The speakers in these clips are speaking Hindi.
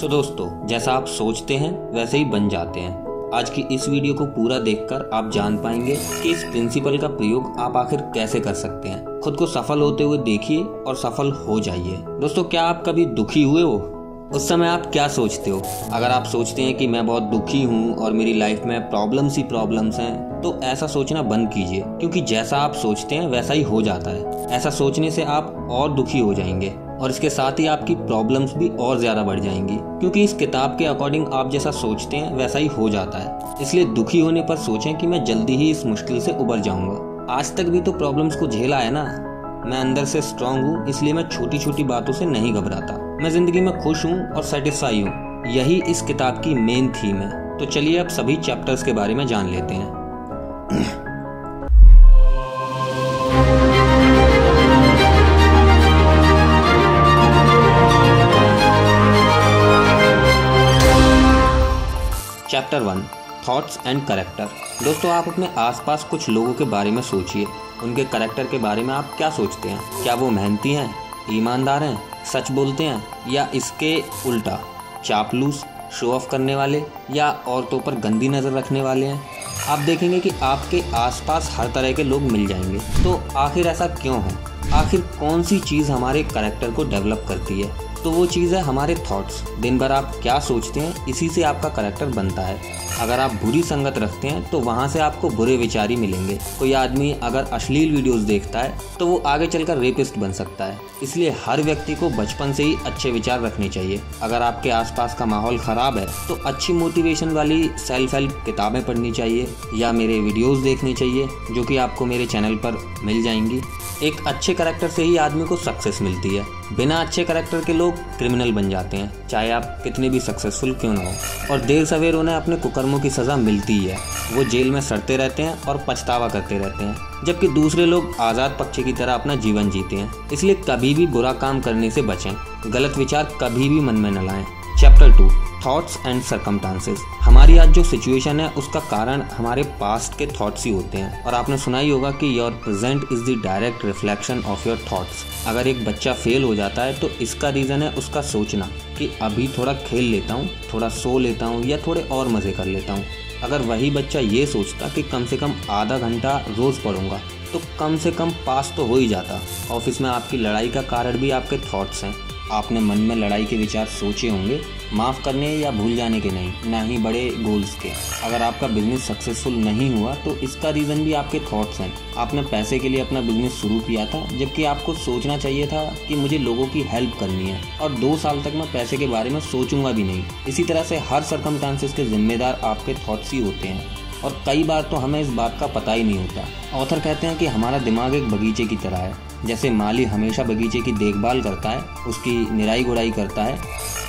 सो दोस्तों, जैसा आप सोचते हैं, वैसे ही बन जाते हैं। आज की इस वीडियो को पूरा देखकर आप जान पाएँगे कि इस प्रिंसिपल का प्रयोग आप आखिर कैसे कर सकते हैं। खुद को सफल होते हुए देखिए और सफल हो जाइए। दोस्तों, क्या आप कभी दुखी हुए हो? उस समय आप क्या सोचते हो? अगर आप सोचते हैं कि मैं बहुत दुखी हूँ और मेरी लाइफ में प्रॉब्लम्स ही प्रॉब्लम्स हैं तो ऐसा सोचना बंद कीजिए। क्योंकि जैसा आप सोचते हैं, वैसा ही हो जाता है। ऐसा सोचने से आप और दुखी हो जाएँगे। और इसके साथ ही आपकी प्रॉब्लम्स भी और ज़्यादा बढ़ जाएँगी। क्योंकि इस किताब के अकॉर्डिंग आप जैसा सोचते हैं, वैसा ही हो जाता है। इसलिए दुखी होने पर सोचें कि मैं जल्दी ही इस मुश्किल से उबर जाऊँगा। आज तक भी तो प्रॉब्लम्स को झेला है ना? मैं अंदर से स्ट्रांग हूँ, इसलिए मैं छोटी छोटी बातों से नहीं घबराता। मैं ज़िंदगी में खुश हूँ और सेटिस्फाई हूँ। यही इस किताब की मेन थीम है। तो चलिए अब सभी चैप्टर्स के बारे में जान लेते हैं। Chapter one thoughts and character दोस्तों, आप अपने आसपास कुछ लोगों के बारे में सोचिए। उनके करेक्टर के बारे में आप क्या सोचते हैं? क्या वो मेहनती हैं? ईमानदार हैं? सच बोलते हैं? या इसके उल्टा चापलूस शो ऑफ़ करने वाले या औरतों पर गंदी नज़र रखने वाले हैं? आप देखेंगे कि आपके आसपास हर तरह के लोग मिल जाएँगे। तो आखिर ऐसा क्यों है? आखिर कौन सी चीज़ हमारे करेक्टर को डेवलप करती है? तो वो चीज़ है हमारे थॉट्स दिन भर आप क्या सोचते हैं, इसी से आपका करेक्टर बनता है। अगर आप बुरी संगत रखते हैं तो वहाँ से आपको बुरे विचार ही मिलेंगे। कोई आदमी अगर अश्लील वीडियोस देखता है तो वो आगे चलकर रेपिस्ट बन सकता है। इसलिए हर व्यक्ति को बचपन से ही अच्छे विचार रखने चाहिए। अगर आपके आसपास का माहौल ख़राब है तो अच्छी मोटिवेशन वाली सेल्फ हेल्प किताबें पढ़नी चाहिए, या मेरे वीडियोज़ देखने चाहिए, जो कि आपको मेरे चैनल पर मिल जाएँगी। एक अच्छे करेक्टर से ही आदमी को सक्सेस मिलती है। बिना अच्छे करेक्टर के लोग क्रिमिनल बन जाते हैं, चाहे आप कितने भी सक्सेसफुल क्यों ना हो। और देर सवेर उन्हें अपने कुकर्मों की सज़ा मिलती ही है। वो जेल में सड़ते रहते हैं और पछतावा करते रहते हैं, जबकि दूसरे लोग आज़ाद पक्षी की तरह अपना जीवन जीते हैं। इसलिए कभी भी बुरा काम करने से बचें, गलत विचार कभी भी मन में न लाएँ। Chapter two thoughts and circumstances हमारी आज जो सिचुएशन है, उसका कारण हमारे पास्ट के थॉट्स ही होते हैं। और आपने सुना ही होगा कि your present is the direct reflection of your thoughts अगर एक बच्चा फेल हो जाता है तो इसका रीज़न है उसका सोचना कि अभी थोड़ा खेल लेता हूँ, थोड़ा सो लेता हूँ या थोड़े और मज़े कर लेता हूँ। अगर वही बच्चा ये सोचता कि कम से कम आधा घंटा रोज़ पढ़ूँगा तो कम से कम पास तो हो ही जाता। ऑफ़िस में आपकी लड़ाई का कारण भी आपके थॉट्स हैं। आपने मन में लड़ाई के विचार सोचे होंगे, माफ़ करने या भूल जाने के नहीं, ना ही बड़े गोल्स के। अगर आपका बिज़नेस सक्सेसफुल नहीं हुआ तो इसका रीज़न भी आपके थॉट्स हैं। आपने पैसे के लिए अपना बिज़नेस शुरू किया था, जबकि आपको सोचना चाहिए था कि मुझे लोगों की हेल्प करनी है। और दो साल तक मैं पैसे के बारे में सोचूँगा भी नहीं। इसी तरह से हर सरकमटांसेस के जिम्मेदार आपके थॉट्स ही होते हैं। और कई बार तो हमें इस बात का पता ही नहीं होता। ऑथर कहते हैं कि हमारा दिमाग एक बगीचे की तरह है। जैसे माली हमेशा बगीचे की देखभाल करता है, उसकी निराई गुड़ाई करता है,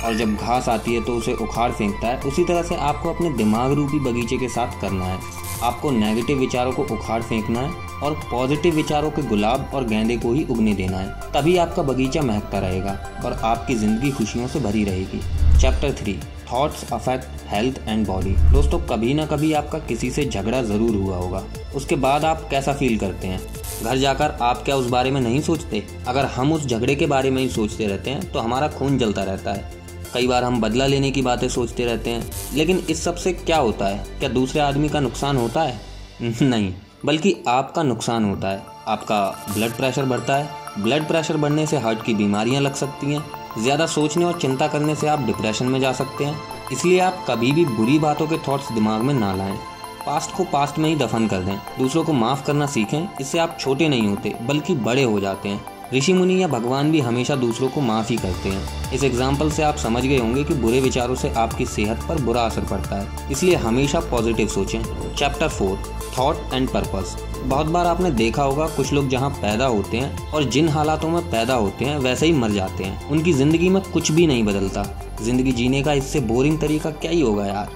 और जब घास आती है तो उसे उखाड़ फेंकता है, उसी तरह से आपको अपने दिमाग रूपी बगीचे के साथ करना है। आपको नेगेटिव विचारों को उखाड़ फेंकना है और पॉजिटिव विचारों के गुलाब और गेंदे को ही उगने देना है। तभी आपका बगीचा महकता रहेगा और आपकी ज़िंदगी खुशियों से भरी रहेगी। Chapter three thoughts affect health and body दोस्तों, कभी ना कभी आपका किसी से झगड़ा ज़रूर हुआ होगा। उसके बाद आप कैसा फील करते हैं? घर जाकर आप क्या उस बारे में नहीं सोचते? अगर हम उस झगड़े के बारे में ही सोचते रहते हैं तो हमारा खून जलता रहता है। कई बार हम बदला लेने की बातें सोचते रहते हैं, लेकिन इस सबसे क्या होता है? क्या दूसरे आदमी का नुकसान होता है? नहीं, बल्कि आपका नुकसान होता है। आपका ब्लड प्रेशर बढ़ता है। ब्लड प्रेशर बढ़ने से हार्ट की बीमारियाँ लग सकती हैं। ज़्यादा सोचने और चिंता करने से आप डिप्रेशन में जा सकते हैं। इसलिए आप कभी भी बुरी बातों के थॉट्स दिमाग में ना लाएँ। पास्ट को पास्ट में ही दफन कर दें। दूसरों को माफ़ करना सीखें, इससे आप छोटे नहीं होते, बल्कि बड़े हो जाते हैं। ऋषि मुनि या भगवान भी हमेशा दूसरों को माफ़ ही करते हैं। इस एग्ज़ाम्पल से आप समझ गए होंगे कि बुरे विचारों से आपकी सेहत पर बुरा असर पड़ता है। इसलिए हमेशा पॉजिटिव सोचें। Chapter four thought and purpose बहुत बार आपने देखा होगा, कुछ लोग जहाँ पैदा होते हैं और जिन हालातों में पैदा होते हैं, वैसे ही मर जाते हैं। उनकी ज़िंदगी में कुछ भी नहीं बदलता। ज़िंदगी जीने का इससे बोरिंग तरीका क्या ही होगा यार?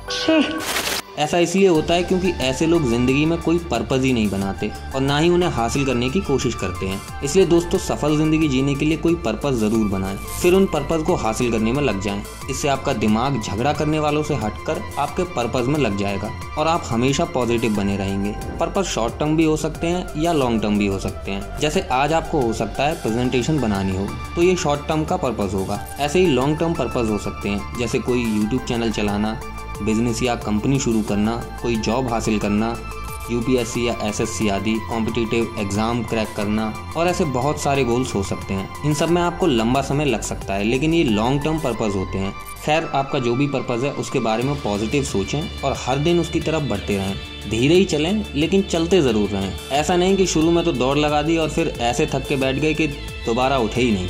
ऐसा इसलिए होता है क्योंकि ऐसे लोग ज़िंदगी में कोई पर्पज ही नहीं बनाते और ना ही उन्हें हासिल करने की कोशिश करते हैं। इसलिए दोस्तों, सफल ज़िंदगी जीने के लिए कोई पर्पज ज़रूर बनाएँ। फिर उन पर्पज को हासिल करने में लग जाएँ। इससे आपका दिमाग झगड़ा करने वालों से हटकर आपके पर्पज में लग जाएगा और आप हमेशा पॉजिटिव बने रहेंगे। पर्पज शॉर्ट टर्म भी हो सकते हैं या लॉन्ग टर्म भी हो सकते हैं। जैसे आज आपको हो सकता है प्रेजेंटेशन बनानी हो तो ये शॉर्ट टर्म का पर्पज होगा। ऐसे ही लॉन्ग टर्म पर्पज हो सकते हैं। जैसे कोई यूट्यूब चैनल चलाना बिज़नेस या कंपनी शुरू करना, कोई जॉब हासिल करना यूपीएससी या एसएससी आदि कॉम्पिटिटिव एग्ज़ाम क्रैक करना और ऐसे बहुत सारे गोल्स हो सकते हैं। इन सब में आपको लंबा समय लग सकता है, लेकिन ये लॉन्ग टर्म पर्पज होते हैं। खैर, आपका जो भी पर्पज़ है, उसके बारे में पॉजिटिव सोचें और हर दिन उसकी तरफ़ बढ़ते रहें। धीरे ही चलें, लेकिन चलते ज़रूर रहें। ऐसा नहीं कि शुरू में तो दौड़ लगा दी और फिर ऐसे थक के बैठ गए कि दोबारा उठे ही नहीं।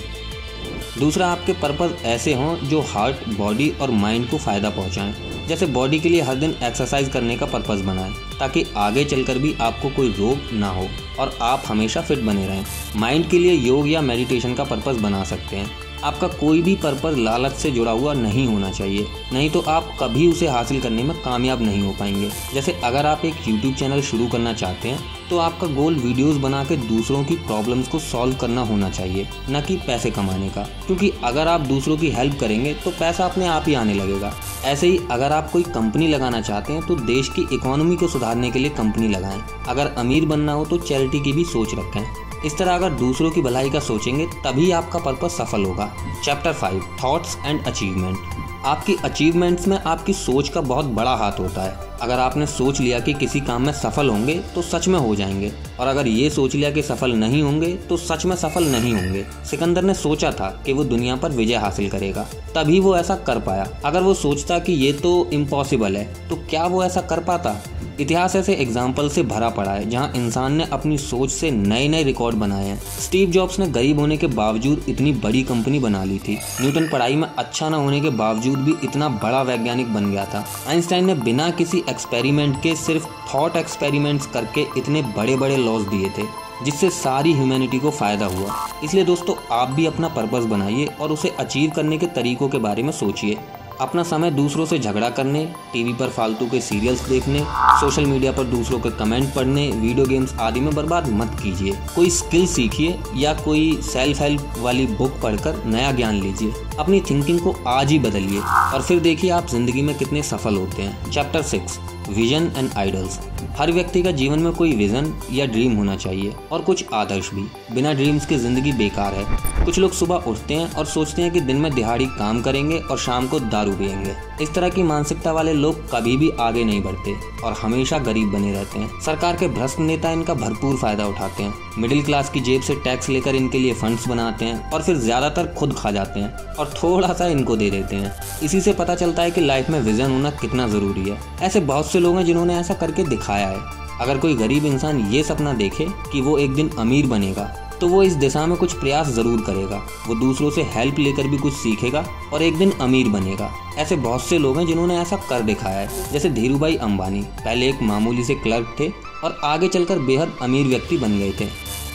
दूसरा, आपके पर्पज़ ऐसे हों जो हार्ट बॉडी और माइंड को फ़ायदा पहुंचाएँ। जैसे बॉडी के लिए हर दिन एक्सरसाइज करने का पर्पज़ बनाएँ ताकि आगे चलकर भी आपको कोई रोग ना हो और आप हमेशा फिट बने रहें। माइंड के लिए योग या मेडिटेशन का पर्पज़ बना सकते हैं। आपका कोई भी पर्पज़ लालच से जुड़ा हुआ नहीं होना चाहिए। नहीं तो आप कभी उसे हासिल करने में कामयाब नहीं हो पाएँगे। जैसे अगर आप एक यूट्यूब चैनल शुरू करना चाहते हैं तो आपका गोल वीडियोस बना के दूसरों की प्रॉब्लम्स को सॉल्व करना होना चाहिए, न कि पैसे कमाने का। क्योंकि अगर आप दूसरों की हेल्प करेंगे तो पैसा अपने आप ही आने लगेगा। ऐसे ही अगर आप कोई कंपनी लगाना चाहते हैं तो देश की इकोनॉमी को सुधारने के लिए कंपनी लगाएँ। अगर अमीर बनना हो तो चैरिटी की भी सोच रखें। इस तरह अगर दूसरों की भलाई का सोचेंगे, तभी आपका पर्पज सफल होगा। Chapter five thoughts and achievement आपकी अचीवमेंट्स में आपकी सोच का बहुत बड़ा हाथ होता है। अगर आपने सोच लिया कि किसी काम में सफल होंगे तो सच में हो जाएँगे। और अगर ये सोच लिया कि सफल नहीं होंगे तो सच में सफल नहीं होंगे। सिकंदर ने सोचा था कि वो दुनिया पर विजय हासिल करेगा। तभी वो ऐसा कर पाया। अगर वो सोचता कि ये तो इम्पॉसिबल है तो क्या वो ऐसा कर पाता? इतिहास ऐसे एग्ज़ाम्पल से भरा पड़ा है, जहाँ इंसान ने अपनी सोच से नए नए रिकॉर्ड बनाए हैं। स्टीव जॉब्स ने गरीब होने के बावजूद इतनी बड़ी कंपनी बना ली थी। न्यूटन पढ़ाई में अच्छा न होने के बावजूद भी इतना बड़ा वैज्ञानिक बन गया था। आइंस्टाइन ने बिना किसी एक्सपेरिमेंट के सिर्फ़ थॉट एक्सपेरिमेंट्स करके इतने बड़े बड़े लॉस दिए थे, जिससे सारी ह्यूमैनिटी को फ़ायदा हुआ। इसलिए दोस्तों, आप भी अपना पर्पज़ बनाइए और उसे अचीव करने के तरीकों के बारे में सोचिए। अपना समय दूसरों से झगड़ा करने, टीवी पर फालतू के सीरियल्स देखने, सोशल मीडिया पर दूसरों के कमेंट पढ़ने, वीडियो गेम्स आदि में बर्बाद मत कीजिए। कोई स्किल सीखिए या कोई सेल्फ हेल्प वाली बुक पढ़कर नया ज्ञान लीजिए। अपनी थिंकिंग को आज ही बदलिए और फिर देखिए आप ज़िंदगी में कितने सफल होते हैं। Chapter six vision and idols हर व्यक्ति का जीवन में कोई विजन या ड्रीम होना चाहिए और कुछ आदर्श भी। बिना ड्रीम्स की ज़िंदगी बेकार है। कुछ लोग सुबह उठते हैं और सोचते हैं कि दिन में दिहाड़ी काम करेंगे और शाम को दारू पियेंगे। इस तरह की मानसिकता वाले लोग कभी भी आगे नहीं बढ़ते। और हमेशा गरीब बने रहते हैं। सरकार के भ्रष्ट नेता इनका भरपूर फ़ायदा उठाते हैं। मिडिल क्लास की जेब से टैक्स लेकर इनके लिए फंड्स बनाते हैं और फिर ज़्यादातर खुद खा जाते हैं और थोड़ा सा इनको दे देते हैं। इसी से पता चलता है कि लाइफ में विजन होना कितना ज़रूरी है। ऐसे बहुत से लोग हैं जिन्होंने ऐसा करके दिखाया है। अगर कोई गरीब इंसान ये सपना देखे कि वो एक दिन अमीर बनेगा तो वो इस दिशा में कुछ प्रयास ज़रूर करेगा। वो दूसरों से हेल्प लेकर भी कुछ सीखेगा और एक दिन अमीर बनेगा। ऐसे बहुत से लोग हैं जिन्होंने ऐसा कर दिखाया है। जैसे धीरूभाई अंबानी, पहले एक मामूली से क्लर्क थे और आगे चलकर बेहद अमीर व्यक्ति बन गए थे।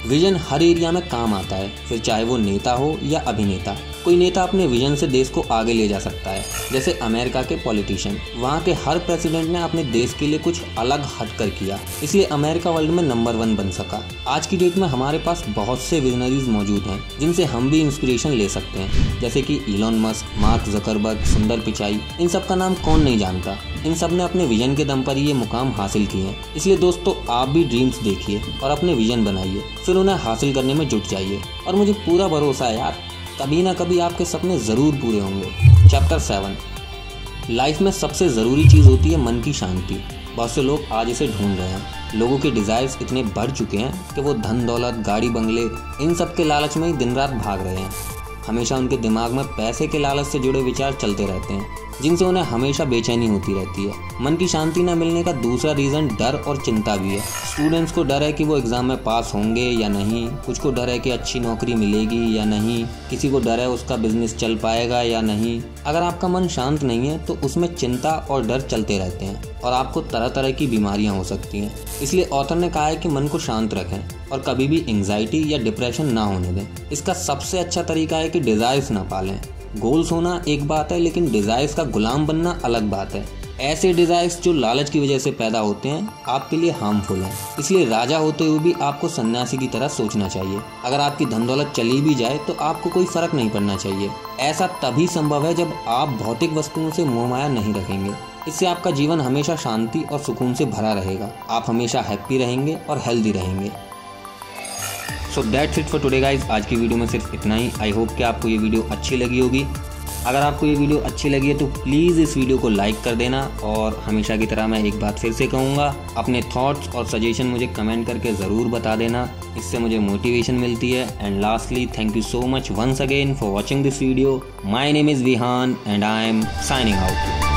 विजन हर एरिया में काम आता है, फिर चाहे वो नेता हो या अभिनेता। कोई नेता अपने विजन से देश को आगे ले जा सकता है। जैसे अमेरिका के पॉलिटिशियन वहाँ के हर प्रेसिडेंट ने अपने देश के लिए कुछ अलग हटकर किया, इसलिए अमेरिका वर्ल्ड में नंबर वन बन सका। आज की डेट में हमारे पास बहुत से विजनरीज मौजूद हैं, जिनसे हम भी इंस्पिरेशन ले सकते हैं। जैसे कि इलॉन मस्क मार्क जकरबर्ग सुंदर पिचाई, इन सब का नाम कौन नहीं जानता? इन सबने अपने विजन के दम पर ये मुकाम हासिल किए हैं। इसलिए दोस्तों, आप भी ड्रीम्स देखिए और अपने विजन बनाइए, फिर उन्हें हासिल करने में जुट जाइए। और मुझे पूरा भरोसा है यार कभी ना कभी आपके सपने ज़रूर पूरे होंगे। चैप्टर सेवन लाइफ में सबसे ज़रूरी चीज़ होती है मन की शांति। बहुत से लोग आज इसे ढूंढ रहे हैं। लोगों के डिज़ायर्स इतने बढ़ चुके हैं कि वो धन, दौलत, गाड़ी, बंगले, इन सब के लालच में ही दिन रात भाग रहे हैं। हमेशा उनके दिमाग में पैसे के लालच से जुड़े विचार चलते रहते हैं। जिनसे उन्हें हमेशा बेचैनी होती रहती है। मन की शांति न मिलने का दूसरा रीज़न डर और चिंता भी है। स्टूडेंट्स को डर है कि वो एग्ज़ाम में पास होंगे या नहीं। कुछ को डर है कि अच्छी नौकरी मिलेगी या नहीं। किसी को डर है उसका बिज़नेस चल पाएगा या नहीं। अगर आपका मन शांत नहीं है तो उसमें चिंता और डर चलते रहते हैं और आपको तरह तरह की बीमारियाँ हो सकती हैं। इसलिए ऑथर ने कहा है कि मन को शांत रखें और कभी भी एंग्जाइटी या डिप्रेशन ना होने दें। इसका सबसे अच्छा तरीका है कि डिज़ायर्स ना पालें। गोल्स होना एक बात है, लेकिन डिज़ायर्स का गुलाम बनना अलग बात है। ऐसे डिजायर्स जो लालच की वजह से पैदा होते हैं, आपके लिए हार्मफुल हैं। इसलिए राजा होते हुए भी आपको सन्यासी की तरह सोचना चाहिए। अगर आपकी धन दौलत चली भी जाए तो आपको कोई फ़र्क नहीं पड़ना चाहिए। ऐसा तभी संभव है जब आप भौतिक वस्तुओं से मोहमाया नहीं रखेंगे। इससे आपका जीवन हमेशा शांति और सुकून से भरा रहेगा। आप हमेशा हैप्पी रहेंगे और हेल्दी रहेंगे। So that's it for today guys आज की वीडियो में सिर्फ़ इतना ही. आई होप कि आपको ये वीडियो अच्छी लगी होगी. अगर आपको ये वीडियो अच्छी लगी है तो प्लीज़ इस वीडियो को लाइक कर देना और हमेशा की तरह मैं एक बात फिर से कहूँगा, अपने थॉट्स और सजेशन मुझे कमेंट करके ज़रूर बता देना. इससे मुझे मोटिवेशन मिलती है. And lastly thank you so much once again for watching this video my name is Vihaan and I am signing out